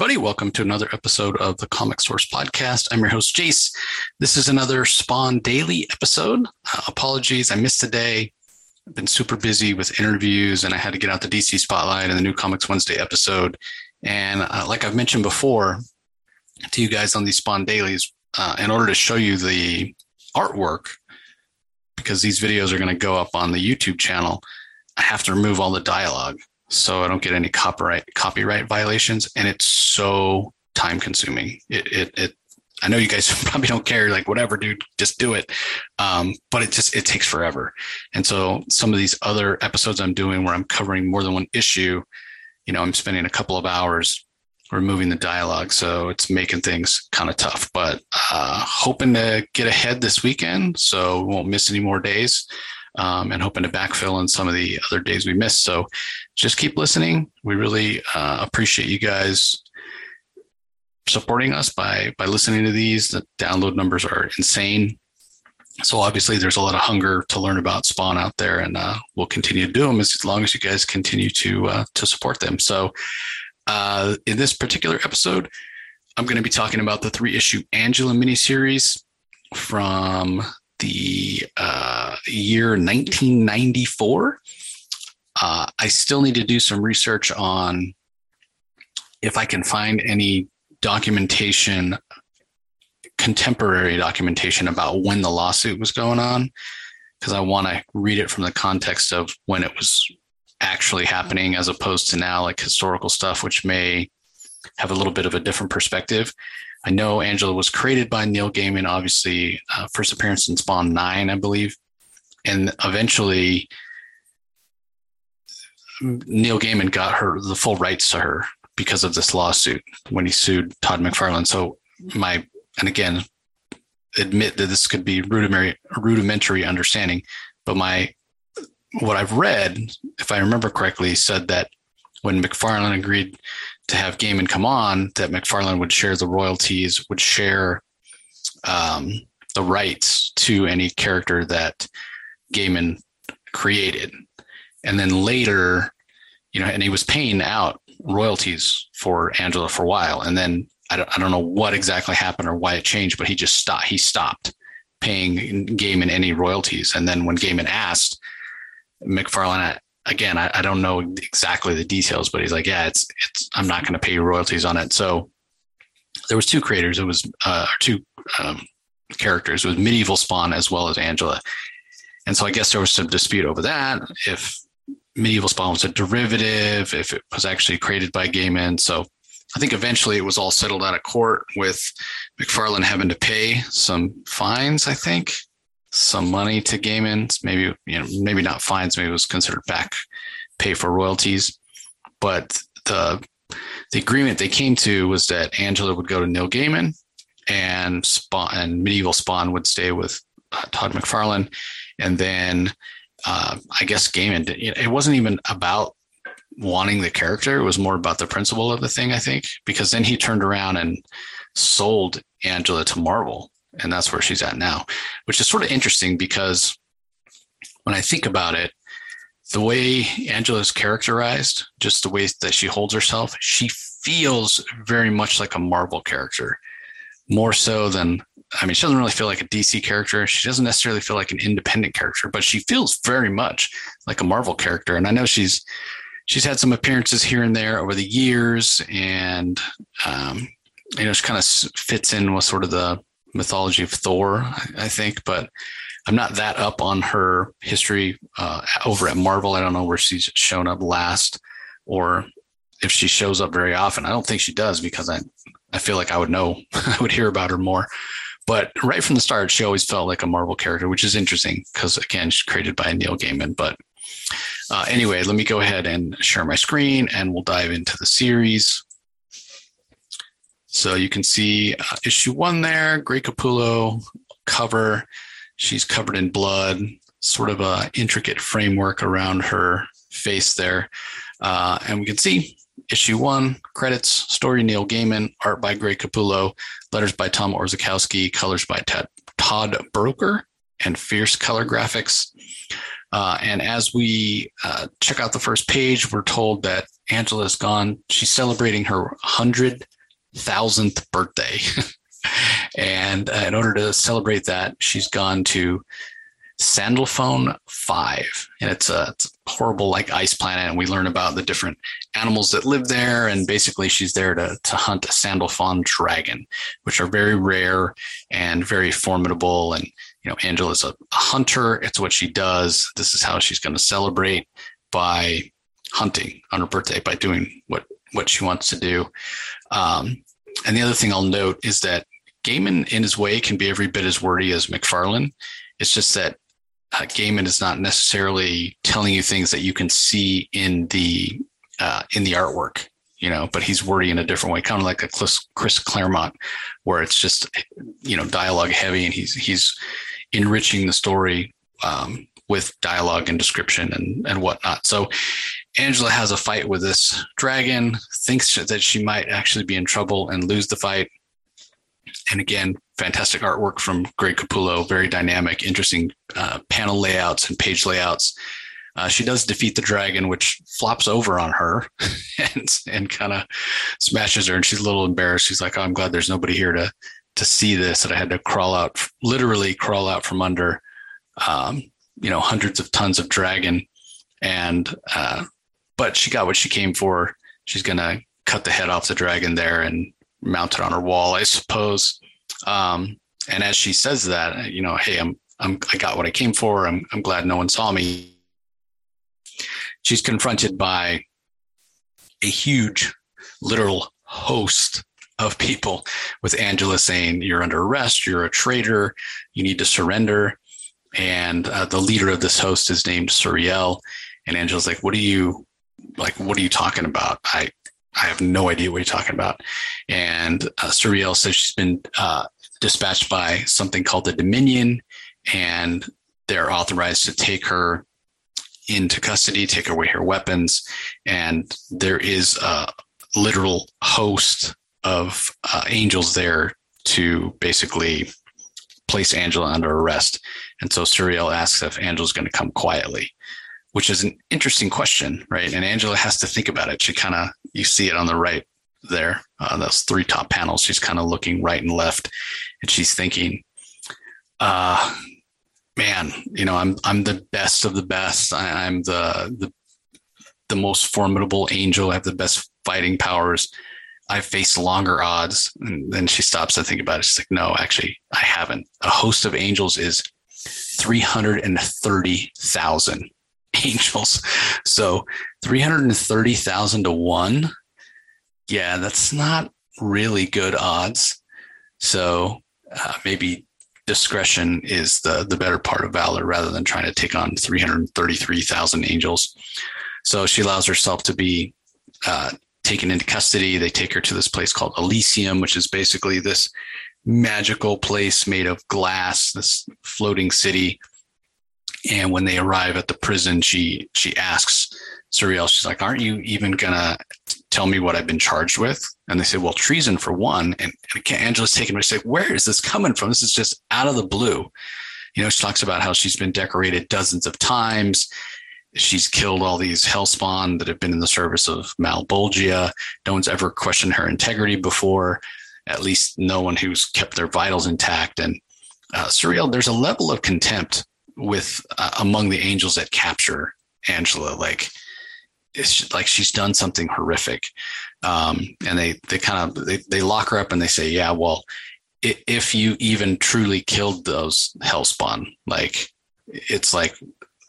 Everybody. Welcome to another episode of the Comic Source Podcast. I'm your host, Jace. This is another Spawn Daily episode. Uh, apologies, I missed today. I've been super busy with interviews and I had to get out the DC Spotlight and the new Comics Wednesday episode. And uh, like I've mentioned before to you guys on these Spawn Dailies, uh, in order to show you the artwork, because these videos are going to go up on the YouTube channel, I have to remove all the dialogue so I don't get any copyright copyright violations. And it's so time consuming. It, it, it I know you guys probably don't care, like whatever, dude, just do it. Um, but it just it takes forever. And so some of these other episodes I'm doing where I'm covering more than one issue, you know, I'm spending a couple of hours removing the dialogue. So it's making things kind of tough. But uh, hoping to get ahead this weekend, so we won't miss any more days um, and hoping to backfill on some of the other days we missed. So just keep listening. We really uh, appreciate you guys supporting us by by listening to these. The download numbers are insane. So obviously, there's a lot of hunger to learn about Spawn out there, and uh, we'll continue to do them as long as you guys continue to uh, to support them. So, uh, in this particular episode, I'm going to be talking about the three issue Angela miniseries from the uh, year 1994. Uh, I still need to do some research on if I can find any documentation, contemporary documentation about when the lawsuit was going on, because I want to read it from the context of when it was actually happening as opposed to now, like historical stuff, which may have a little bit of a different perspective. I know Angela was created by Neil Gaiman, obviously, uh, first appearance in Spawn 9, I believe. And eventually, Neil Gaiman got her the full rights to her because of this lawsuit when he sued Todd McFarlane. So, my, and again, admit that this could be rudimentary, rudimentary understanding, but my, what I've read, if I remember correctly, said that when McFarlane agreed to have Gaiman come on, that McFarlane would share the royalties, would share um, the rights to any character that Gaiman created. And then later, you know, and he was paying out royalties for Angela for a while. And then I don't, I don't know what exactly happened or why it changed, but he just stopped. He stopped paying Gaiman any royalties. And then when Gaiman asked, McFarlane again, I, I, don't know exactly the details, but he's like, yeah, it's it's I'm not going to pay you royalties on it. So there was two creators. It was uh, two um, characters. It was medieval Spawn as well as Angela, and so I guess there was some dispute over that if medieval Spawn was a derivative, if it was actually created by Gaiman. So I think eventually it was all settled out of court with McFarlane having to pay some fines. I think some money to Gaiman. Maybe you know, maybe not fines. Maybe it was considered back pay for royalties. But the the agreement they came to was that Angela would go to Neil Gaiman, and Spawn and Medieval Spawn would stay with uh, Todd McFarlane, and then uh, I guess Gaiman. Did, it wasn't even about wanting the character; it was more about the principle of the thing. I think because then he turned around and sold Angela to Marvel and that's where she's at now, which is sort of interesting because when I think about it, the way Angela is characterized, just the way that she holds herself, she feels very much like a Marvel character, more so than I mean, she doesn't really feel like a DC character. She doesn't necessarily feel like an independent character, but she feels very much like a Marvel character. And I know she's she's had some appearances here and there over the years, and um, you know, she kind of fits in with sort of the mythology of Thor, I think, but I'm not that up on her history uh, over at Marvel. I don't know where she's shown up last or if she shows up very often. I don't think she does because I, I feel like I would know, I would hear about her more. But right from the start, she always felt like a Marvel character, which is interesting because, again, she's created by Neil Gaiman. But uh, anyway, let me go ahead and share my screen and we'll dive into the series. So you can see uh, issue one there, Greg Capullo cover. She's covered in blood, sort of a intricate framework around her face there. Uh, and we can see issue one, credits, story Neil Gaiman, art by Greg Capullo, letters by Tom Orzechowski, colors by Ted, Todd Broeker, and fierce color graphics. Uh, and as we uh, check out the first page, we're told that Angela's gone. She's celebrating her hundred thousandth birthday, and uh, in order to celebrate that, she's gone to Sandalphon Five, and it's a, it's a, horrible like ice planet. And we learn about the different animals that live there, and basically she's there to to hunt a Sandalphon dragon, which are very rare and very formidable. And you know, Angela's a, a hunter; it's what she does. This is how she's going to celebrate by hunting on her birthday by doing what what she wants to do. Um, and the other thing I'll note is that Gaiman, in his way, can be every bit as wordy as McFarlane. It's just that uh, Gaiman is not necessarily telling you things that you can see in the uh, in the artwork, you know, but he's wordy in a different way, kind of like a Chris Claremont, where it's just you know dialogue heavy, and he's he's enriching the story um, with dialogue and description and and whatnot. So Angela has a fight with this dragon, thinks that she might actually be in trouble and lose the fight. And again, fantastic artwork from Greg Capullo, very dynamic, interesting uh, panel layouts and page layouts. Uh, she does defeat the dragon, which flops over on her and, and kind of smashes her. And she's a little embarrassed. She's like, oh, I'm glad there's nobody here to, to see this. That I had to crawl out, literally crawl out from under, um, you know, hundreds of tons of dragon. And uh, but she got what she came for. She's to cut the head off the dragon there and mount it on her wall, I suppose. Um, and as she says that, you know, hey, I'm, I'm, I got what I came for. I'm, I'm glad no one saw me. She's confronted by a huge, literal host of people with Angela saying, You're under arrest, you're a traitor, you need to surrender. And uh, the leader of this host is named Suriel. And Angela's like, What are you, like, what are you talking about? I, I have no idea what you're talking about. And uh, Suriel says she's been uh, dispatched by something called the Dominion, and they're authorized to take her into custody, take away her weapons. And there is a literal host of uh, angels there to basically place Angela under arrest. And so Suriel asks if Angela's going to come quietly which is an interesting question, right? And Angela has to think about it. She kind of, you see it on the right there, uh, those three top panels. She's kind of looking right and left, and she's thinking, uh, man, you know, I'm I'm the best of the best. I, am the the the most formidable angel. I have the best fighting powers. I've faced longer odds. And then she stops to think about it. She's like, no, actually, I haven't. A host of angels is 330,000 angels. So 330,000 to one. Yeah, that's not really good odds. So uh, maybe discretion is the, the better part of valor rather than trying to take on 333,000 angels. So she allows herself to be uh, taken into custody. They take her to this place called Elysium, which is basically this magical place made of glass, this floating city and when they arrive at the prison, she she asks Suriel, she's like, "Aren't you even gonna tell me what I've been charged with?" And they say, "Well, treason for one." And, and Angela's taken. She's like, "Where is this coming from? This is just out of the blue." You know, she talks about how she's been decorated dozens of times. She's killed all these hellspawn that have been in the service of Malebolgia. No one's ever questioned her integrity before. At least no one who's kept their vitals intact. And uh, Suriel, there's a level of contempt with uh, among the angels that capture Angela. Like it's like she's done something horrific, um, and they they kind of they, they lock her up and they say, yeah, well, if you even truly killed those hellspawn, like it's like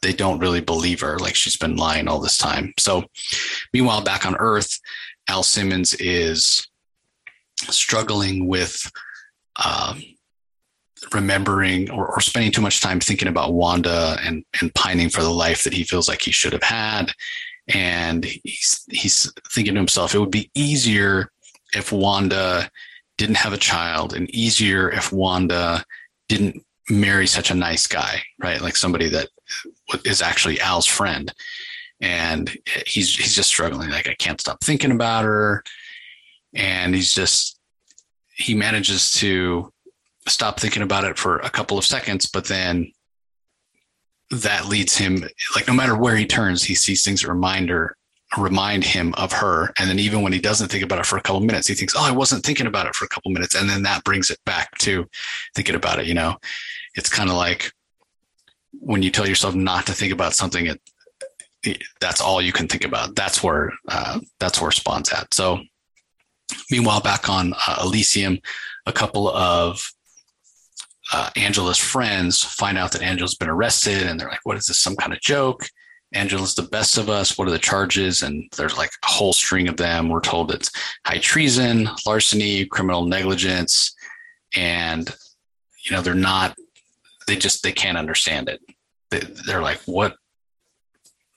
they don't really believe her, like she's been lying all this time. So, meanwhile, back on Earth, Al Simmons is struggling with um, remembering or, or, spending too much time thinking about Wanda and, and pining for the life that he feels like he should have had. And he's, he's thinking to himself, it would be easier if Wanda didn't have a child and easier if Wanda didn't marry such a nice guy, right? Like somebody that is actually Al's friend. And he's, he's just struggling. Like, I can't stop thinking about her. And he's just, he manages to stop thinking about it for a couple of seconds, but then that leads him like no matter where he turns, he sees things a reminder remind him of her. And then even when he doesn't think about it for a couple of minutes, he thinks, "Oh, I wasn't thinking about it for a couple of minutes," and then that brings it back to thinking about it. You know, it's kind of like when you tell yourself not to think about something, it, it that's all you can think about. That's where uh, that's where Spawn's at. So, meanwhile, back on uh, Elysium, a couple of uh, Angela's friends find out that Angela's been arrested, and they're like, "What is this? Some kind of joke?" Angela's the best of us. What are the charges? And there's like a whole string of them. We're told it's high treason, larceny, criminal negligence, and you know they're not. They just they can't understand it. They, they're like, what?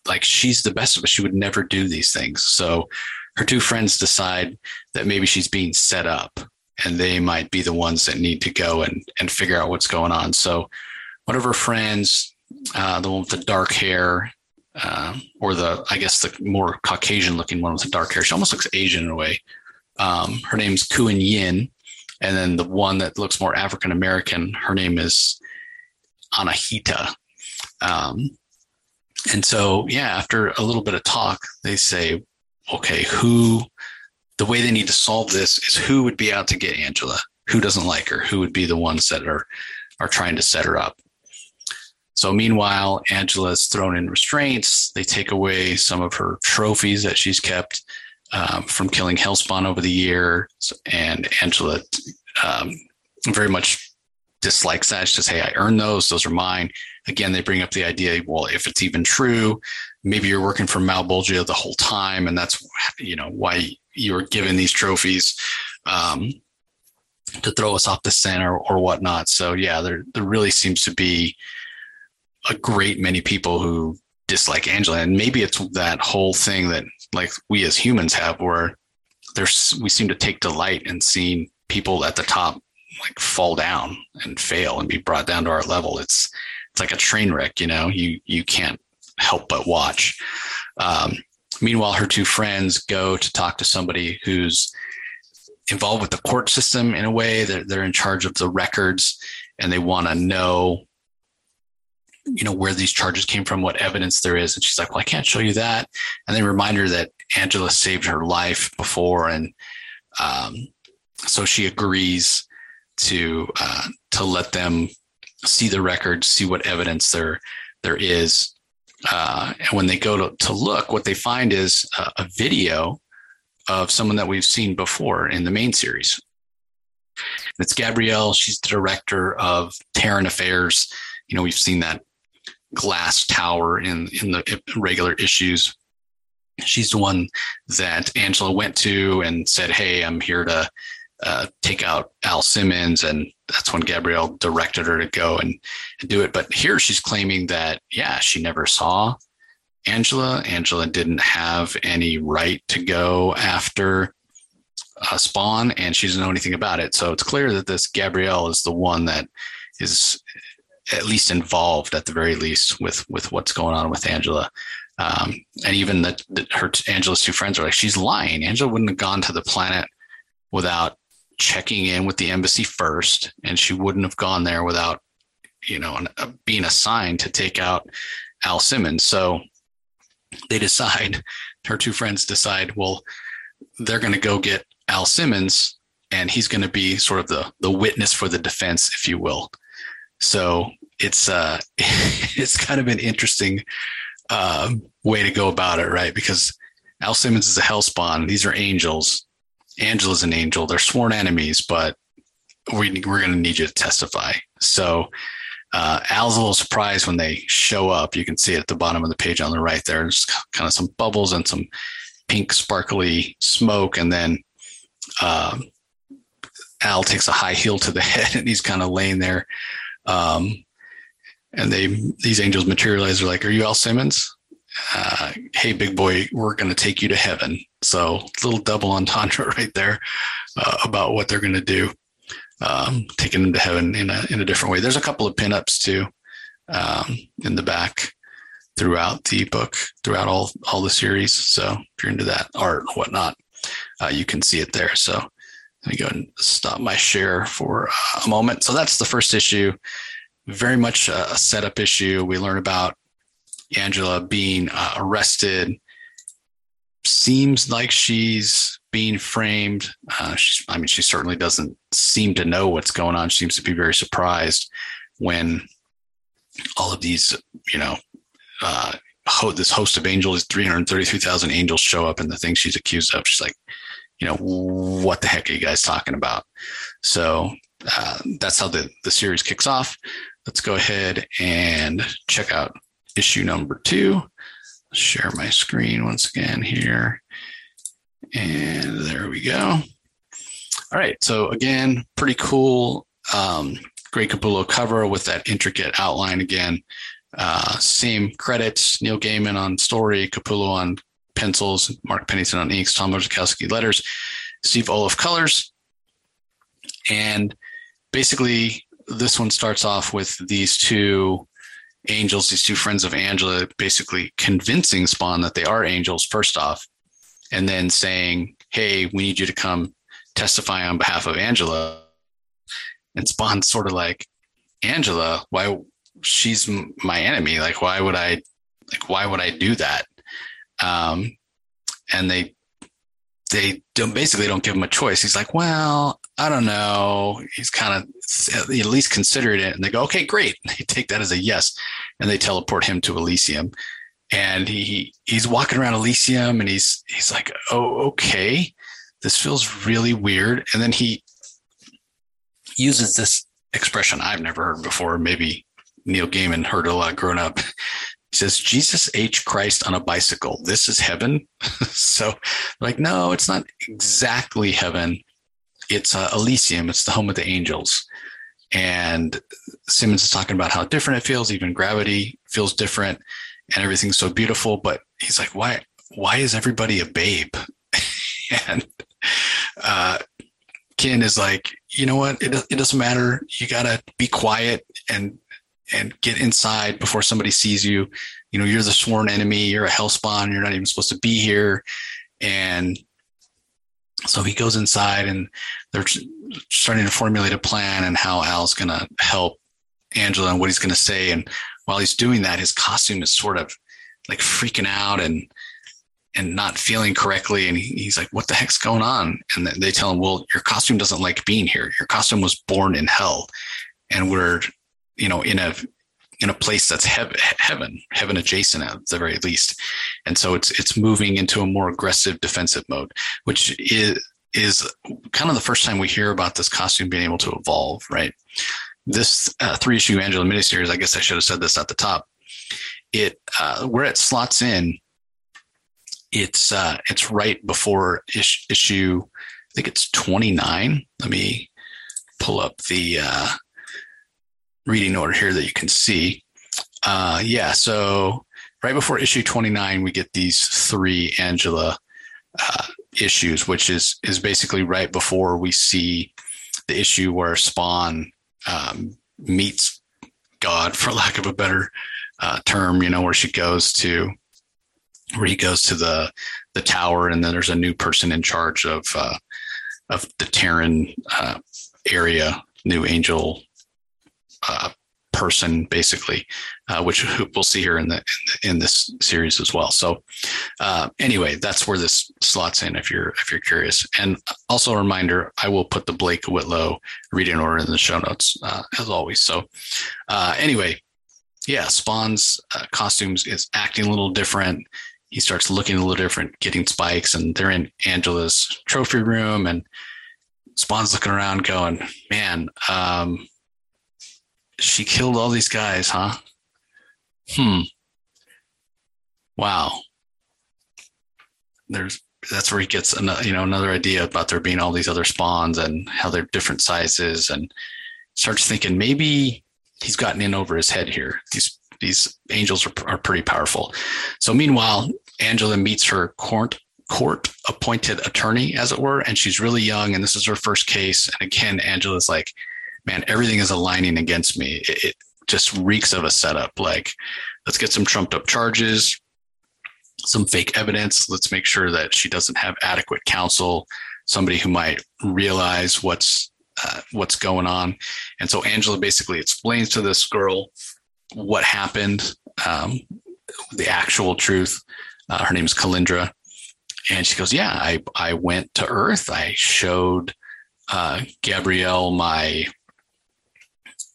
Like she's the best of us. She would never do these things. So her two friends decide that maybe she's being set up, and they might be the ones that need to go and and figure out what's going on. So one of her friends, uh, the one with the dark hair uh, or the I guess the more Caucasian looking one with the dark hair. She almost looks Asian in a way. Um, her name's Kuan Yin, and then the one that looks more African American. Her name is Anahita. Um, and so, yeah, after a little bit of talk, they say, okay, who? The way they need to solve this is who would be out to get Angela? Who doesn't like her? Who would be the ones that are are trying to set her up? So meanwhile, Angela's thrown in restraints. They take away some of her trophies that she's kept um, from killing Hellspawn over the years. And Angela um, very much dislikes that. She says, Hey, I earned those. Those are mine. Again, they bring up the idea, well, if it's even true, maybe you're working for Malebolgia the whole time. And that's, you know, why you were given these trophies. Um, to throw us off the scent or, or whatnot. So yeah, there there really seems to be a great many people who dislike Angela. And maybe it's that whole thing that like we as humans have where there's we seem to take delight in seeing people at the top like fall down and fail and be brought down to our level. It's it's like a train wreck, you know. You you can't help but watch. Um, meanwhile, her two friends go to talk to somebody who's involved with the court system in a way. They're they're in charge of the records, and they want to know you know, where these charges came from, what evidence there is. And she's like, well, I can't show you that. And then remind her that Angela saved her life before. And um, so she agrees to uh, to let them see the records, see what evidence there there is. Uh, and when they go to, to look, what they find is a, a video of someone that we've seen before in the main series. It's Gabrielle. She's the director of Terran Affairs. You know, we've seen that glass tower in in the regular issues. She's the one that Angela went to and said, "Hey, I'm here to uh, take out Al Simmons," and that's when Gabrielle directed her to go and, and do it. But here she's claiming that, yeah, she never saw Angela. Angela didn't have any right to go after uh, Spawn, and she doesn't know anything about it. So it's clear that this Gabrielle is the one that is at least involved at the very least with with what's going on with Angela. Um, and even that her Angela's two friends are like, she's lying. Angela wouldn't have gone to the planet without checking in with the embassy first, and she wouldn't have gone there without, you know, uh, being assigned to take out Al Simmons. So they decide, her two friends decide, well, they're going to go get Al Simmons, and he's going to be sort of the the witness for the defense, if you will. So it's uh, it's kind of an interesting um, way to go about it, right? Because Al Simmons is a hellspawn; these are angels. Angela's an angel. They're sworn enemies, but we, we're going to need you to testify. So uh, Al's a little surprised when they show up. You can see it at the bottom of the page on the right there. There's kind of some bubbles and some pink sparkly smoke, and then uh, Al takes a high heel to the head, and he's kind of laying there um, and they these angels materialize. They're like, "Are you Al Simmons? Uh, hey, big boy, we're going to take you to heaven." So little double entendre right there uh, about what they're going to do, um, taking them to heaven in a in a different way. There's a couple of pinups too um, in the back throughout the book, throughout all all the series. So if you're into that art and whatnot, uh, you can see it there. So let me go and stop my share for a moment. So that's the first issue. Very much a setup issue. We learn about Angela being uh, arrested seems like she's being framed. Uh, she, I mean, she certainly doesn't seem to know what's going on. She seems to be very surprised when all of these, you know, uh, ho- this host of angels, 333,000 angels show up and the thing she's accused of. She's like, you know, what the heck are you guys talking about? So uh, that's how the, the series kicks off. Let's go ahead and check out issue number two. Share my screen once again here. And there we go. All right. So again, pretty cool. Um, Greg Capullo cover with that intricate outline again. Uh, same credits, Neil Gaiman on story, Capullo on pencils, Mark Pennington on inks, Tom Orzechowski letters, Steve Oliff colors. And basically, this one starts off with these two angels, these two friends of Angela, basically convincing Spawn that they are angels, first off, and then saying, Hey, we need you to come testify on behalf of Angela. And Spawn's sort of like, Angela, why? She's my enemy. Like, why would I, like, why would I do that? Um, and they, they don't basically don't give him a choice. He's like, well, I don't know. He's kind of at least considered it. And they go, okay, great. They take that as a yes. And they teleport him to Elysium. And he he's walking around Elysium and he's he's like, oh, okay. This feels really weird. And then he uses this expression I've never heard before. Maybe Neil Gaiman heard a lot growing up. He says, Jesus H. Christ on a bicycle. This is heaven. so, like, no, it's not exactly heaven it's uh, Elysium. It's the home of the angels. And Simmons is talking about how different it feels. Even gravity feels different, and everything's so beautiful. But he's like, why? Why is everybody a babe? and uh, Ken is like, you know what? It it doesn't matter. You gotta be quiet and and get inside before somebody sees you. You know, you're the sworn enemy. You're a hellspawn. You're not even supposed to be here. And so he goes inside and they're starting to formulate a plan and how Al's going to help Angela and what he's going to say. And while he's doing that, his costume is sort of like freaking out and and not feeling correctly. And he's like, "What the heck's going on?" And they tell him, "Well, your costume doesn't like being here. Your costume was born in hell, and we're, you know, in a in a place that's heaven, heaven, heaven adjacent at the very least. And so it's it's moving into a more aggressive defensive mode, which is is kind of the first time we hear about this costume being able to evolve, right? This uh, three issue Angela miniseries, I guess I should have said this at the top. It uh, where it slots in, it's uh, it's right before ish, issue. I think it's twenty nine. Let me pull up the uh, reading order here that you can see. Uh, yeah, so right before issue 29, we get these three Angela uh, issues, which is is basically right before we see the issue where Spawn um, meets God, for lack of a better uh, term. You know, where she goes to where he goes to the the tower, and then there's a new person in charge of uh, of the Terran uh, area, new angel uh, person, basically, uh, which we'll see here in the in this series as well. So, uh, anyway, that's where this slots in if you're if you're curious. And also a reminder, I will put the Blake Whitlow reading order in the show notes uh, as always. So, uh, anyway, yeah, Spawn's uh, costumes is acting a little different. He starts looking a little different, getting spikes, and they're in Angela's trophy room, and Spawn's looking around, going, "Man." Um, she killed all these guys, huh? Hmm. Wow. There's that's where he gets another, you know another idea about there being all these other spawns and how they're different sizes and starts thinking maybe he's gotten in over his head here. These these angels are, are pretty powerful. So meanwhile, Angela meets her court court appointed attorney, as it were, and she's really young, and this is her first case. And again, Angela's like, man, everything is aligning against me. It, it just reeks of a setup. Like, let's get some trumped up charges, some fake evidence. Let's make sure that she doesn't have adequate counsel, somebody who might realize what's uh, what's going on. And so Angela basically explains to this girl what happened, um, the actual truth. Uh, her name is Kalindra, And she goes, Yeah, I, I went to Earth. I showed uh, Gabrielle my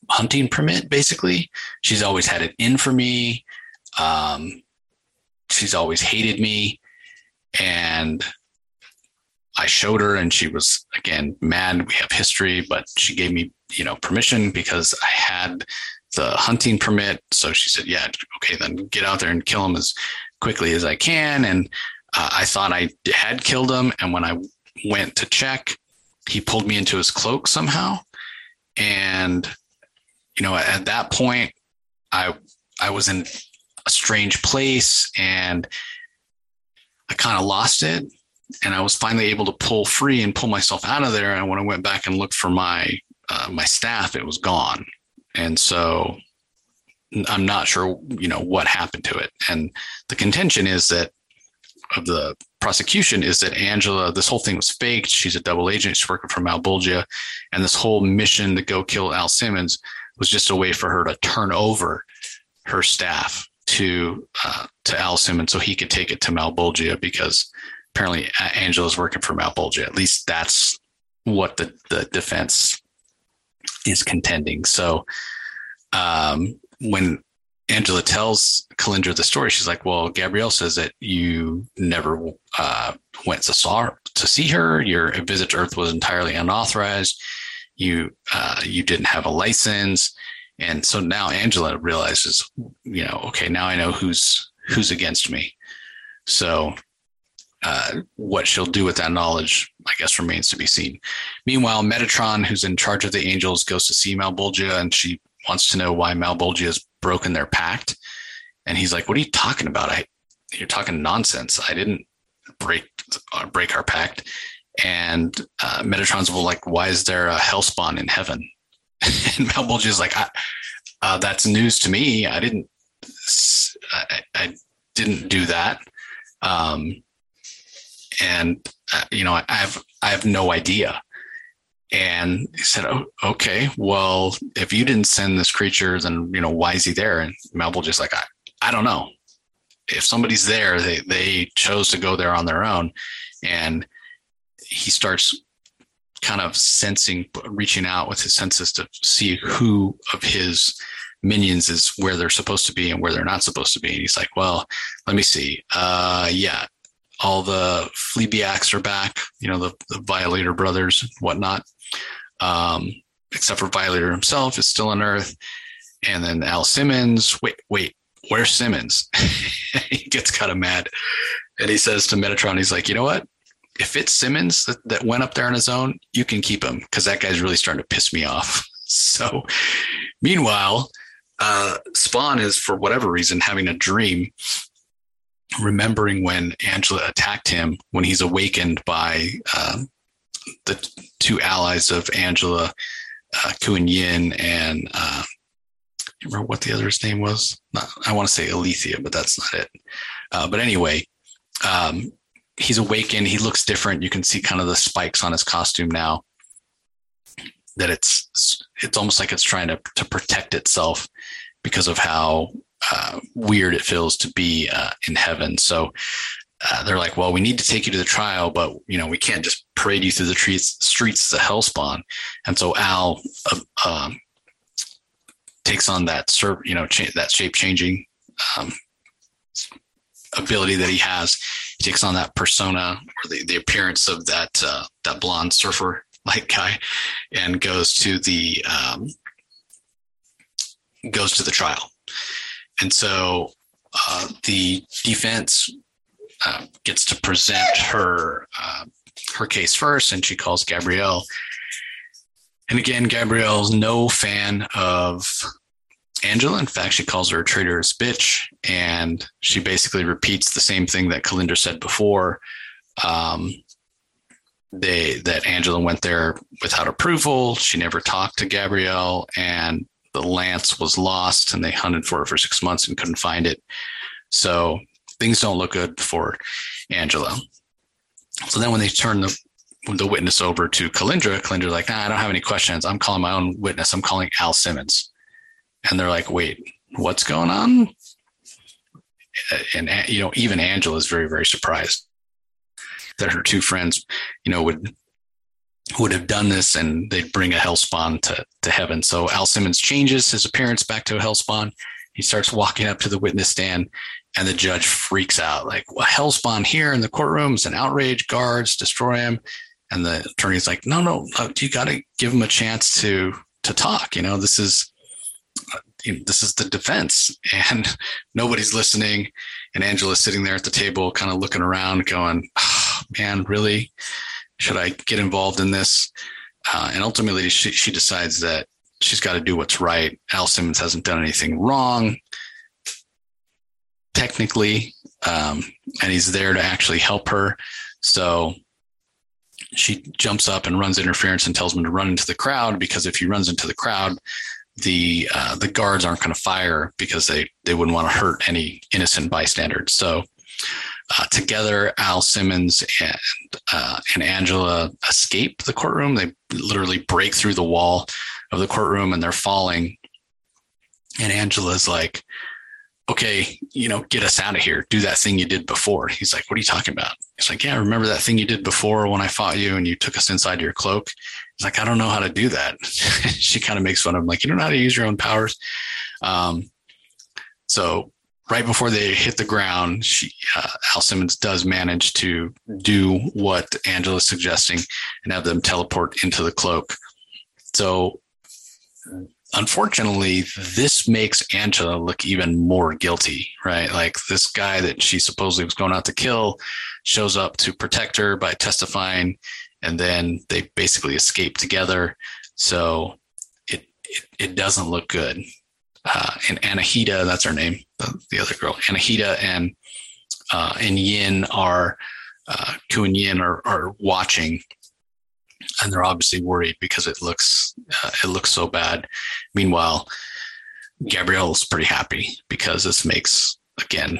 hunting permit, basically. She's always had it in for me. Um, she's always hated me. And I showed her, and she was, again, mad. We have history, but she gave me, you know, permission because I had the hunting permit. So she said, Yeah, okay, then get out there and kill him as quickly as I can. And uh, I thought I had killed him. And when I went to check, he pulled me into his cloak somehow. And, you know, at that point, I, I was in a strange place and I kind of lost it. And I was finally able to pull free and pull myself out of there. And when I went back and looked for my, uh, my staff, it was gone. And so I'm not sure, you know, what happened to it. And the contention is that of the prosecution is that Angela, this whole thing was faked. She's a double agent. She's working for Malebolgia. And this whole mission to go kill Al Simmons was just a way for her to turn over her staff to uh, to Al Simmons so he could take it to Malebolgia because apparently Angela's working for Malebolgia. At least that's what the, the defense is contending. So um, when Angela tells Kalindra the story, she's like, "Well, Gabrielle says that you never uh, went to saw to see her. Your visit to Earth was entirely unauthorized. You uh, you didn't have a license." And so now Angela realizes, you know, okay, now I know who's who's against me. So uh, what she'll do with that knowledge, I guess, remains to be seen. Meanwhile, Metatron, who's in charge of the Angels, goes to see Malebolgia, and she wants to know why Malebolgia has broken their pact. And he's like, "What are you talking about? I, you're talking nonsense. I didn't break uh, break our pact." And uh, Metatron's will like, "Why is there a hellspawn in heaven?" and Malebolgia's like, I, uh, "That's news to me. I didn't, I, I didn't do that." Um, and uh, you know, I, I have I have no idea. And he said, oh, okay, well, if you didn't send this creature, then, you know, why is he there? And Melville just like, I, I don't know. If somebody's there, they, they chose to go there on their own. And he starts kind of sensing, reaching out with his senses to see who of his minions is where they're supposed to be and where they're not supposed to be. And he's like, well, let me see. Uh, yeah, all the Phlebiacs are back, you know, the, the Violator brothers, whatnot um, except for Violator himself is still on Earth. And then Al Simmons, wait, wait, where's Simmons? he gets kind of mad. And he says to Metatron, he's like, you know what? If it's Simmons that, that went up there on his own, you can keep him because that guy's really starting to piss me off. So, meanwhile, uh, Spawn is, for whatever reason, having a dream, remembering when Angela attacked him when he's awakened by um, the two allies of Angela, uh, Kuan Yin, and uh, remember what the other's name was? Not, I want to say Alethea, but that's not it. Uh, but anyway, um, he's awakened. He looks different. You can see kind of the spikes on his costume now. That it's it's almost like it's trying to to protect itself because of how uh, weird it feels to be uh, in heaven. So uh, they're like, well, we need to take you to the trial, but you know, we can't just parade you through the streets, streets as a hellspawn. And so Al uh, um, takes on that, you know, cha- that shape changing um, ability that he has. He takes on that persona or the, the appearance of that uh, that blonde surfer like guy, and goes to the um, goes to the trial. And so uh, the defense uh, gets to present her uh, her case first, and she calls Gabrielle. And again, Gabrielle's no fan of Angela. In fact, she calls her a traitorous bitch, and she basically repeats the same thing that Kalindra said before. Um, they that Angela went there without approval. She never talked to Gabrielle, and the lance was lost, and they hunted for it for six months and couldn't find it. So things don't look good for Angela. So then when they turn the the witness over to Kalindra, Kalindra's like, nah, I don't have any questions. I'm calling my own witness. I'm calling Al Simmons. And they're like, wait, what's going on? And, you know, even Angela is very, very surprised. that her two friends, you know, would would have done this and they'd bring a hellspawn to, to heaven. So Al Simmons changes his appearance back to a hellspawn. He starts walking up to the witness stand and the judge freaks out like, well, hellspawn here in the courtroom is an outrage, guards destroy him. And the attorney's like, no, no, you got to give him a chance to, to talk. You know, this is, this is the defense and nobody's listening. And Angela's sitting there at the table, kind of looking around going, oh, man, really? Should I get involved in this? Uh, and ultimately, she, she decides that she's got to do what's right. Al Simmons hasn't done anything wrong, technically, um, and he's there to actually help her. So she jumps up and runs interference and tells him to run into the crowd because if he runs into the crowd, the uh, the guards aren't going to fire because they they wouldn't want to hurt any innocent bystanders. So uh, together, Al Simmons and uh, and Angela escape the courtroom. They literally break through the wall of the courtroom and they're falling. And Angela's like, "Okay, you know, get us out of here. Do that thing you did before." He's like, "What are you talking about?" He's like, "Yeah, remember that thing you did before when I fought you and you took us inside your cloak." He's like, "I don't know how to do that." she kind of makes fun of him, like, "You don't know how to use your own powers." Um, so right before they hit the ground, she, uh, Al Simmons does manage to do what Angela's suggesting and have them teleport into the cloak. So, unfortunately, this makes Angela look even more guilty, right? Like this guy that she supposedly was going out to kill shows up to protect her by testifying, and then they basically escape together. So, it, it, it doesn't look good uh, and Anahita, that's her name, the, the other girl, Anahita and uh, and Yin are uh, Kuan Yin are, are watching, and they're obviously worried because it looks uh, it looks so bad. Meanwhile, Gabrielle's pretty happy because this makes again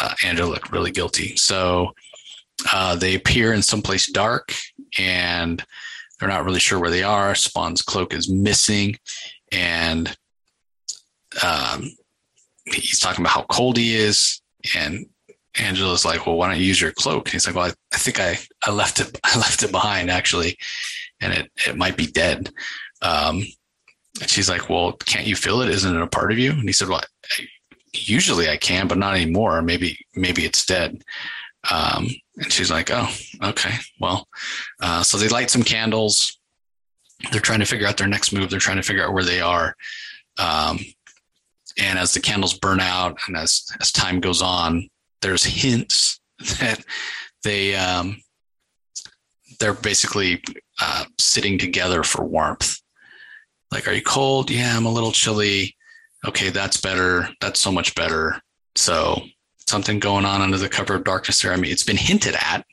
uh, look really guilty. So uh, they appear in someplace dark and they're not really sure where they are. Spawn's cloak is missing, and um, he's talking about how cold he is, and Angela's like, "Well, why don't you use your cloak?" And he's like, "Well, I, I think I, I left it I left it behind actually, and it it might be dead." Um, and she's like, "Well, can't you feel it? Isn't it a part of you?" And he said, "Well, I, usually I can, but not anymore. Maybe maybe it's dead." Um, and she's like, "Oh, okay. Well," uh, so they light some candles. They're trying to figure out their next move. They're trying to figure out where they are. Um, and as the candles burn out and as, as time goes on, there's hints that they, um, they're basically uh, sitting together for warmth. Like, are you cold? Yeah, I'm a little chilly. Okay, that's better. That's so much better. So something going on under the cover of darkness there. I mean, it's been hinted at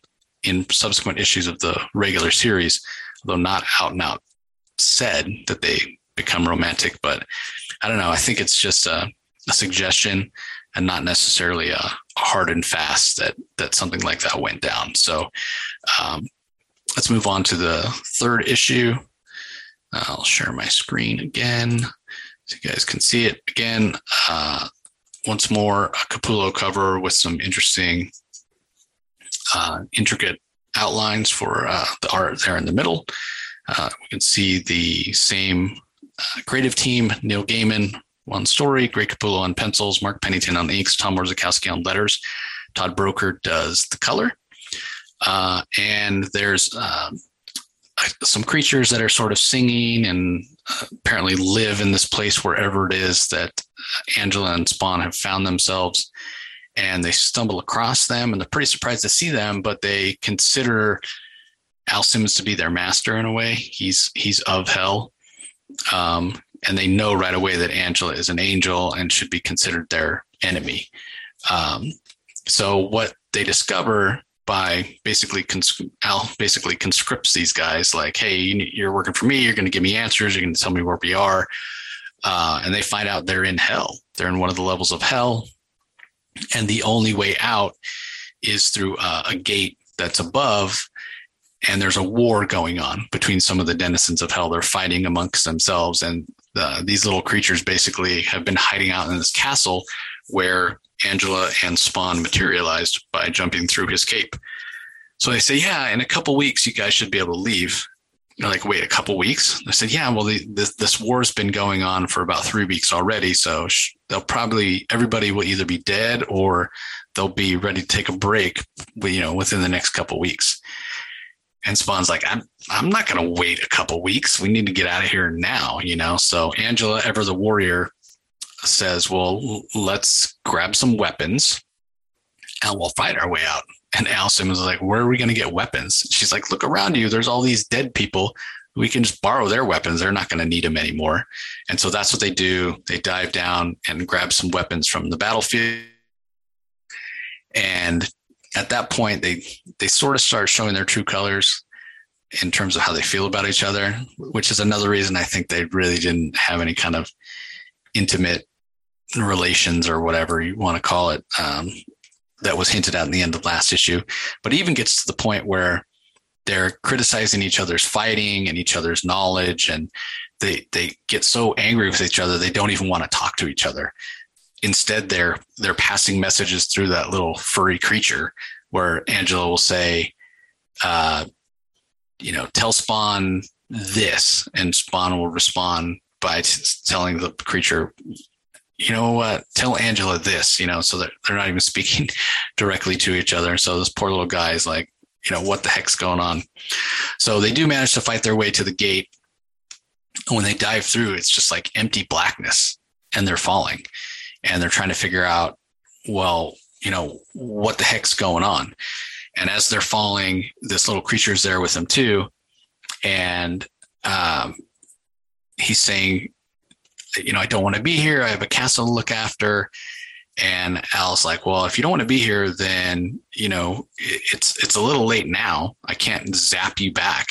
in subsequent issues of the regular series, although not out and out said that they become romantic. But I don't know. I think it's just a, a suggestion and not necessarily a, hard and fast that that something like that went down. So um, let's move on to the third issue. I'll share my screen again so you guys can see it again. Uh, once more, a Capullo cover with some interesting, uh, intricate outlines for uh, the art there in the middle. Uh, we can see the same uh, creative team, Neil Gaiman on story, Greg Capullo on pencils, Mark Pennington on inks, Tom Orzechowski on letters. Todd Broeker does the color. Uh, and there's um, some creatures that are sort of singing and uh, apparently live in this place wherever it is that Angela and Spawn have found themselves. And they stumble across them and they're pretty surprised to see them, but they consider Al Simmons to be their master in a way. He's he's of hell um, and they know right away that Angela is an angel and should be considered their enemy. Um, so what they discover by basically cons- Al basically conscripts these guys like, hey, you're working for me. You're going to give me answers. You're going to tell me where we are. Uh, and they find out they're in hell. They're in one of the levels of hell, and the only way out is through uh, a gate that's above and there's a war going on between some of the denizens of hell. They're fighting amongst themselves, and these little creatures basically have been hiding out in this castle where Angela and Spawn materialized by jumping through his cape. So they say, yeah, in a couple weeks, you guys should be able to leave. They're like, wait, a couple weeks? I said, yeah, well, the, this, this war's been going on for about three weeks already. So they'll probably, everybody will either be dead or they'll be ready to take a break, you know, within the next couple weeks. And Spawn's like, I'm, I'm not going to wait a couple weeks. We need to get out of here now, you know? So Angela, ever the warrior, says, well, let's grab some weapons and we'll fight our way out. And Al Simmons is like, where are we going to get weapons? She's like, look around you. There's all these dead people. We can just borrow their weapons. They're not going to need them anymore. And so that's what they do. They dive down and grab some weapons from the battlefield. And at that point, they they sort of start showing their true colors in terms of how they feel about each other, which is another reason I think they really didn't have any kind of intimate relations or whatever you want to call it um, that was hinted at in the end of last issue. But it even gets to the point where they're criticizing each other's fighting and each other's knowledge and they they get so angry with each other they don't even want to talk to each other instead they're they're passing messages through that little furry creature where angela will say uh, you know tell spawn this and spawn will respond by t- telling the creature you know what, tell Angela this, you know, so that they're not even speaking directly to each other. So this poor little guy is like, you know, what the heck's going on? So they do manage to fight their way to the gate. When they dive through, it's just like empty blackness and they're falling and they're trying to figure out, well, you know, what the heck's going on? And as they're falling, this little creature's there with them too. And um, he's saying, you know, I don't want to be here. I have a castle to look after. And Al's like, well, if you don't want to be here, then, you know, it's, it's a little late now. I can't zap you back.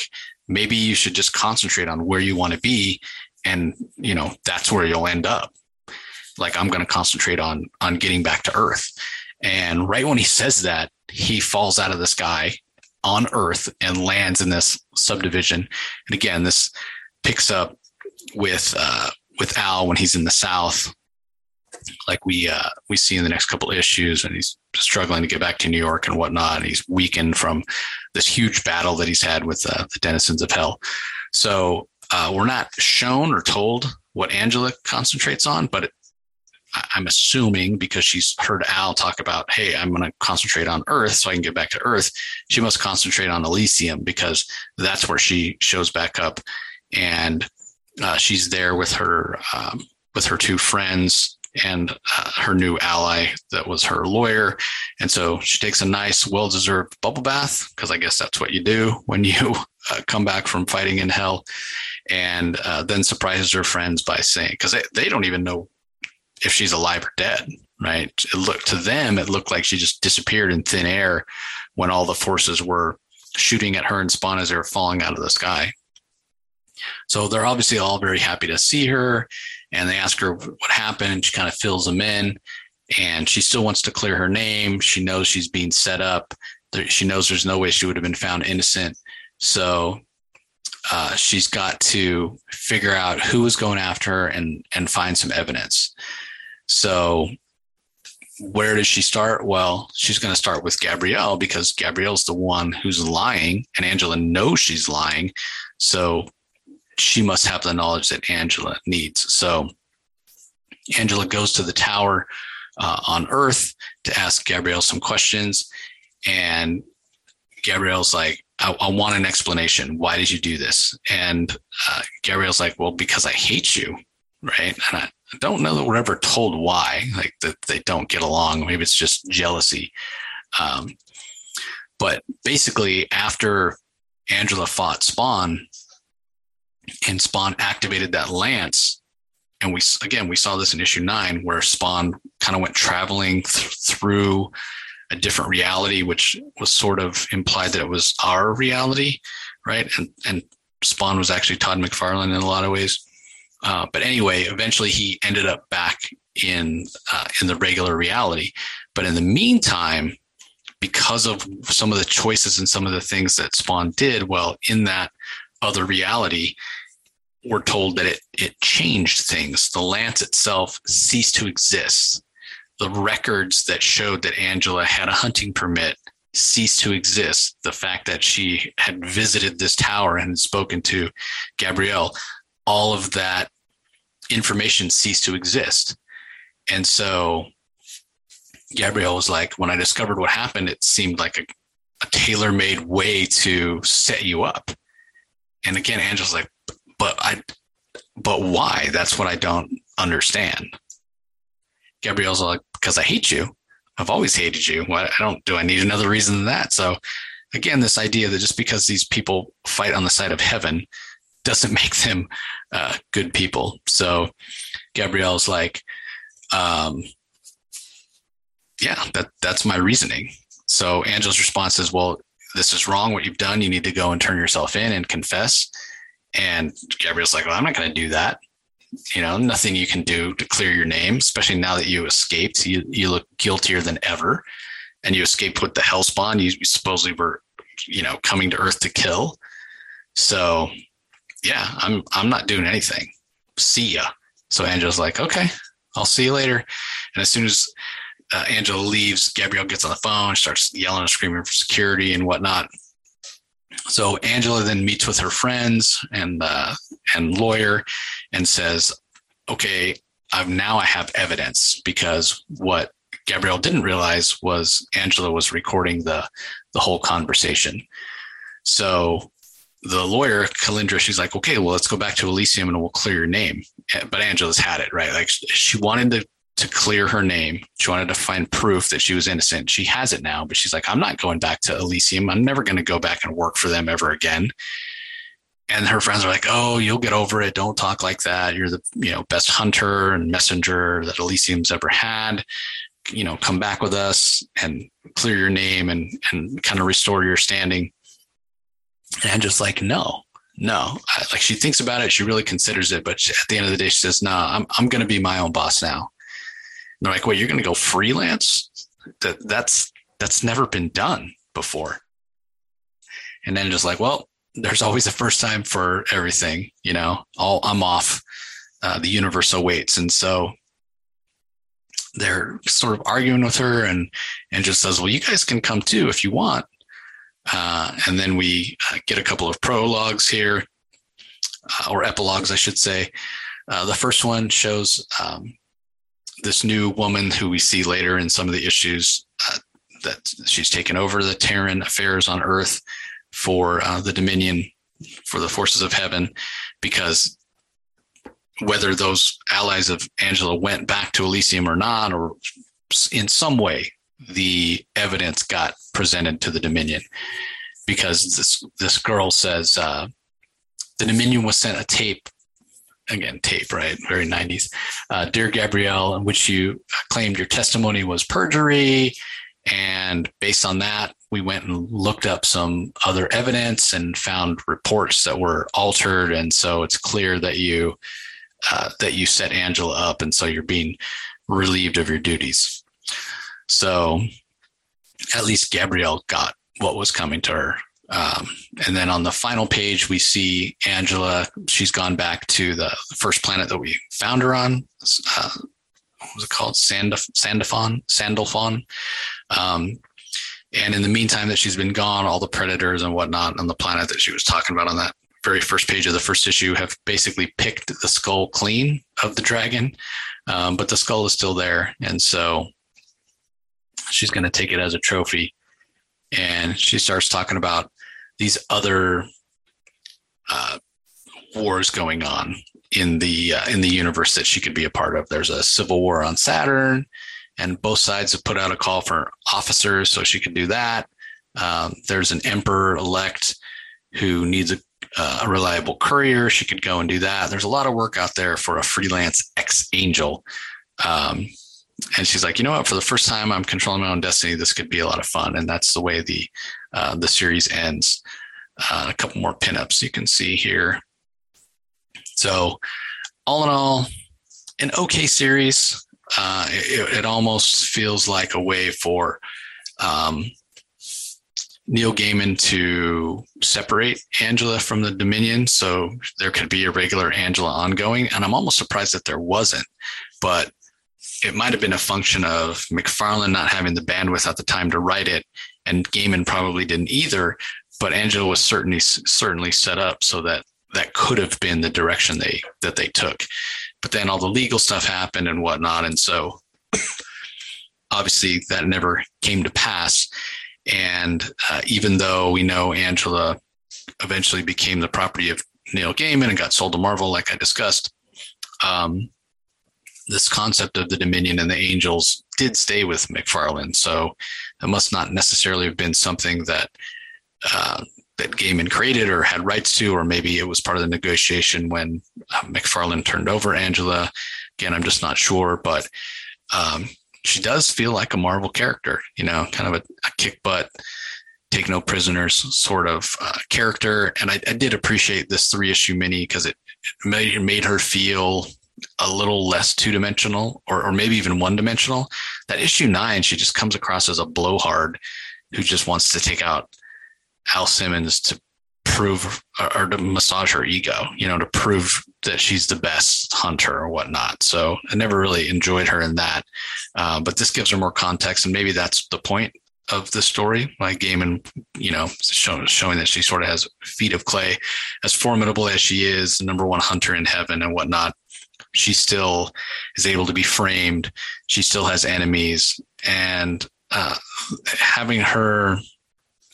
Maybe you should just concentrate on where you want to be. And, you know, that's where you'll end up. Like I'm going to concentrate on, on getting back to earth. And right when he says that, he falls out of the sky on earth and lands in this subdivision. And again, this picks up with, uh, with Al when he's in the South, like we uh, we see in the next couple issues, and he's struggling to get back to New York and whatnot. And he's weakened from this huge battle that he's had with uh, the denizens of hell. So uh, we're not shown or told what Angela concentrates on, but I'm assuming because she's heard Al talk about, hey, I'm going to concentrate on Earth so I can get back to Earth. She must concentrate on Elysium because that's where she shows back up. And uh, she's there with her um, with her two friends and uh, her new ally that was her lawyer. And so she takes a nice, well deserved bubble bath because I guess that's what you do when you uh, come back from fighting in hell. And uh, then surprises her friends by saying, because they, they don't even know if she's alive or dead, right? It looked to them, it looked like she just disappeared in thin air when all the forces were shooting at her and Spawn as they were falling out of the sky. So they're obviously all very happy to see her and they ask her what happened she kind of fills them in and she still wants to clear her name. She knows she's being set up. She knows there's no way she would have been found innocent. So uh, she's got to figure out who was going after her and and find some evidence. So where does she start? Well, she's going to start with Gabrielle because Gabrielle's the one who's lying, and Angela knows she's lying. So she must have the knowledge that Angela needs. So Angela goes to the tower uh, on Earth to ask Gabrielle some questions. And Gabrielle's like, I, I, want an explanation. Why did you do this? And uh, Gabrielle's like, well, because I hate you. Right. And I, I don't know that we're ever told why, like that they don't get along. Maybe it's just jealousy. Um, but basically, after Angela fought Spawn, and Spawn activated that lance. And we again we saw this in issue nine where Spawn kind of went traveling th- through a different reality, which was sort of implied that it was our reality, right? And and Spawn was actually Todd McFarlane in a lot of ways. Uh, but anyway, eventually he ended up back in uh, in the regular reality. But in the meantime, because of some of the choices and some of the things that Spawn did, well, in that other reality, we're told that it it changed things. The lance itself ceased to exist. The records that showed that Angela had a hunting permit ceased to exist. The fact that she had visited this tower and spoken to Gabrielle, all of that information ceased to exist. And so Gabrielle was like, when I discovered what happened, it seemed like a, a tailor made way to set you up. And again, Angela's like, but I, but why? That's what I don't understand. Gabrielle's like, because I hate you. I've always hated you. Why I don't do I need another reason than that? So again, this idea that just because these people fight on the side of heaven doesn't make them uh, good people. So Gabrielle's like, um, yeah, that that's my reasoning. So Angela's response is, well, this is wrong. What you've done, you need to go and turn yourself in and confess. And Gabrielle's like, well, I'm not going to do that. You know, nothing you can do to clear your name, especially now that you escaped. You you look guiltier than ever, and you escaped with the hellspawn. You supposedly were, you know, coming to Earth to kill. So, yeah, I'm I'm not doing anything. See ya. So Angela's like, okay, I'll see you later. And as soon as uh, Angela leaves, Gabrielle gets on the phone, starts yelling and screaming for security and whatnot. So Angela then meets with her friends and uh, and lawyer and says, "Okay, I've now I have evidence because what Gabrielle didn't realize was Angela was recording the the whole conversation." So the lawyer Kalindra, she's like, "Okay, well, let's go back to Elysium and we'll clear your name." But Angela's had it right; like she wanted to to clear her name. She wanted to find proof that she was innocent. She has it now, but she's like, I'm not going back to Elysium. I'm never going to go back and work for them ever again. And her friends are like, Oh, you'll get over it. Don't talk like that. You're the you know best hunter and messenger that Elysium's ever had. You know, come back with us and clear your name and and kind of restore your standing. And I'm just like, no, no. Like she thinks about it, she really considers it, but she, at the end of the day, she says, "No, I'm I'm going to be my own boss now." they're like, "Wait, you're going to go freelance? That that's that's never been done before." And then just like, well, there's always a first time for everything, you know. All I'm off. Uh, the universe awaits, and so they're sort of arguing with her, and and just says, "Well, you guys can come too if you want." Uh, and then we uh, get a couple of prologues here, uh, or epilogues, I should say. Uh, the first one shows um, this new woman who we see later in some of the issues uh, that she's taken over the Terran affairs on Earth for the Dominion, for the forces of heaven, because whether those allies of Angela went back to Elysium or not, or in some way, the evidence got presented to the Dominion. Because this this girl says uh, the Dominion was sent a tape again tape right? Very 90s uh, dear gabrielle in which you claimed your testimony was perjury. And based on that we went and looked up some other evidence and found reports that were altered. And so it's clear that you uh, that you set angela up. And so you're being relieved of your duties so at least gabrielle got what was coming to her um, and then on the final page, we see Angela. She's gone back to the first planet that we found her on. Uh, what was it called? Sandif- Sandalphon. Sandalphon. Um, and in the meantime that she's been gone, all the predators and whatnot on the planet that she was talking about on that very first page of the first issue have basically picked the skull clean of the dragon, um, but the skull is still there, and so she's going to take it as a trophy. And she starts talking about these other uh, wars going on in the uh, in the universe that she could be a part of. There's a civil war on Saturn, and both sides have put out a call for officers, so she could do that. Um, there's an emperor elect who needs a, uh, a reliable courier. She could go and do that. There's a lot of work out there for a freelance ex angel. Um, and she's like, you know what? For the first time, I'm controlling my own destiny. This could be a lot of fun, and that's the way the uh, the series ends. Uh, a couple more pinups you can see here. So, all in all, an okay series. Uh, it, it, almost feels like a way for um, Neil Gaiman to separate Angela from the Dominion, so there could be a regular Angela ongoing. And I'm almost surprised that there wasn't, but it might have been a function of McFarlane not having the bandwidth at the time to write it and Gaiman probably didn't either. But Angela was certainly certainly set up so that that could have been the direction they that they took. But then all the legal stuff happened and whatnot, and so obviously that never came to pass. And uh, even though we know Angela eventually became the property of Neil Gaiman and got sold to Marvel, like I discussed, um, this concept of the Dominion and the Angels did stay with McFarlane. So it must not necessarily have been something that uh, that Gaiman created or had rights to, or maybe it was part of the negotiation when uh, McFarlane turned over Angela. Again, I'm just not sure, but um, she does feel like a Marvel character, you know, kind of a, a kick butt, take no prisoners sort of uh, character. And I, I, did appreciate this three issue mini because it, made, it made her feel a little less two dimensional or, or maybe even one dimensional. That issue nine, she just comes across as a blowhard who just wants to take out Al Simmons to prove or to massage her ego, you know, to prove that she's the best hunter or whatnot. So I never really enjoyed her in that. Uh, but this gives her more context, and maybe that's the point of the story. Like Gaiman, you know, show, showing that she sort of has feet of clay, as formidable as she is, number one hunter in heaven and whatnot. She still is able to be framed. She still has enemies, and uh, having her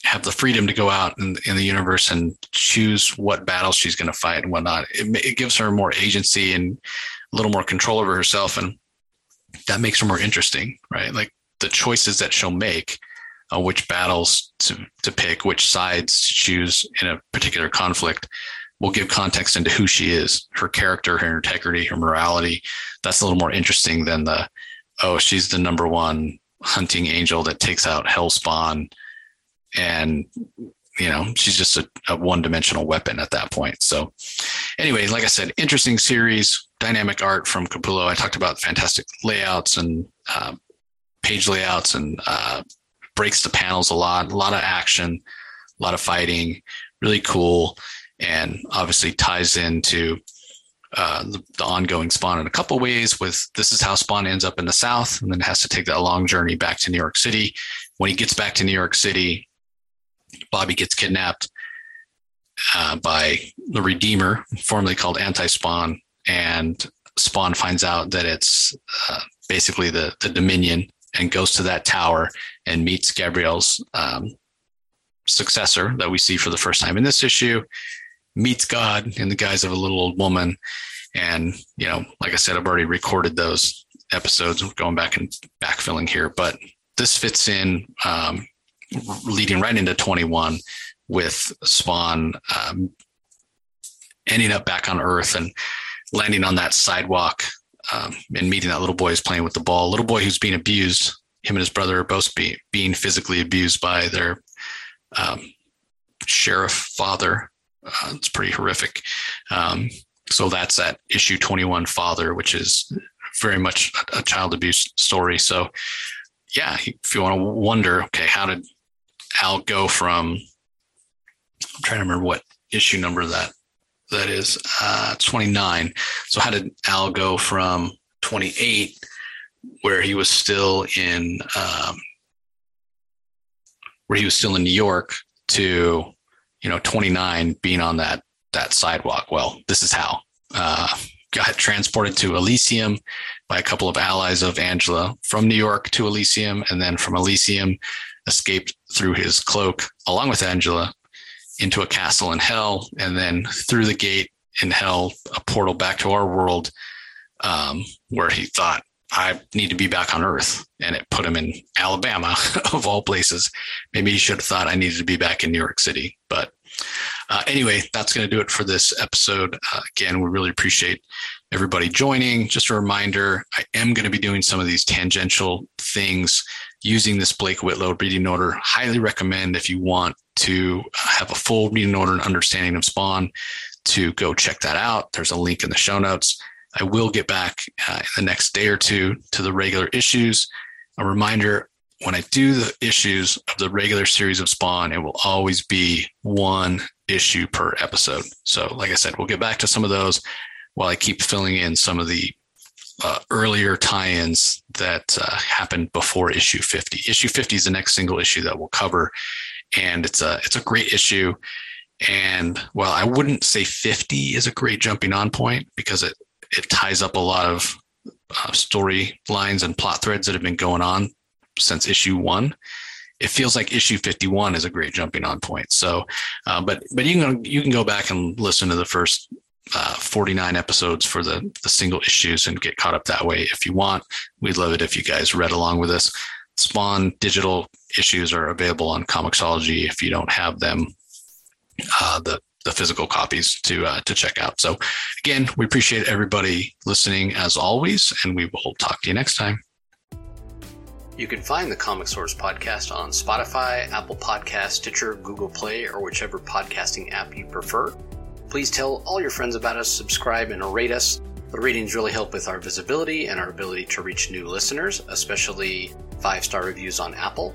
have the freedom to go out in, in the universe and choose what battles she's going to fight and whatnot. It, it gives her more agency and a little more control over herself. And that makes her more interesting, right? Like the choices that she'll make, uh, which battles to, to pick, which sides to choose in a particular conflict will give context into who she is, her character, her integrity, her morality. That's a little more interesting than the, oh, she's the number one hunting angel that takes out Hellspawn and you know she's just a, a one-dimensional weapon at that point. So anyway like i said interesting series dynamic art from capullo. I talked about fantastic layouts and uh, page layouts and uh, breaks the panels a lot a lot of action a lot of fighting really cool and obviously ties into uh, the, the, ongoing spawn in a couple ways with this is how spawn ends up in the south and then has to take that long journey back to new york city when he gets back to new york city Bobby gets kidnapped uh, by the Redeemer, formerly called Anti Spawn, and Spawn finds out that it's uh, basically the the Dominion and goes to that tower and meets Gabrielle's um, successor that we see for the first time in this issue. Meets God in the guise of a little old woman, and you know, like I said, I've already recorded those episodes, going back and backfilling here, but this fits in um, leading right into 21 with Spawn um, ending up back on Earth and landing on that sidewalk um, and meeting that little boy who's playing with the ball. Little boy who's being abused. Him and his brother are both be, being physically abused by their um, sheriff father. Uh, it's pretty horrific. Um, so that's that issue 21 father, which is very much a, a child abuse story. So yeah, if you want to wonder, okay, how did Al go from I'm trying to remember what issue number that that is uh, 29. So how did Al go from 28 where he was still in um, where he was still in New York to you know 29 being on that that sidewalk? Well, this is how. Uh, got transported to Elysium by a couple of allies of Angela from New York to Elysium, and then from Elysium escaped through his cloak along with Angela into a castle in hell, and then through the gate in hell, a portal back to our world, um, where he thought, I need to be back on Earth. And it put him in Alabama, of all places. Maybe he should have thought I needed to be back in New York City. But uh, anyway, that's going to do it for this episode. Uh, again, we really appreciate everybody joining. Just a reminder I am going to be doing some of these tangential things using this Blake Whitlow reading order. Highly recommend if you want to have a full reading order and understanding of Spawn to go check that out. There's a link in the show notes. I will get back uh, in the next day or two to the regular issues. A reminder when I do the issues of the regular series of Spawn, it will always be one issue per episode. So, like I said, we'll get back to some of those while I keep filling in some of the uh, earlier tie-ins that uh, happened before issue 50. Issue 50 is the next single issue that we'll cover, and it's a it's a great issue. And well, I wouldn't say 50 is a great jumping on point because it it ties up a lot of uh, storylines and plot threads that have been going on since issue one. It feels like issue 51 is a great jumping on point. So, uh, but but you can you can go back and listen to the first uh, 49 episodes for the the single issues and get caught up that way if you want. We'd love it if you guys read along with us. Spawn digital issues are available on Comixology if you don't have them. Uh, the the physical copies to uh, to check out. So again, we appreciate everybody listening as always, and we will talk to you next time. You can find the Comic Source podcast on Spotify, Apple Podcast, Stitcher, Google Play, or whichever podcasting app you prefer. Please tell all your friends about us, subscribe, and rate us. The ratings really help with our visibility and our ability to reach new listeners, especially five star reviews on Apple.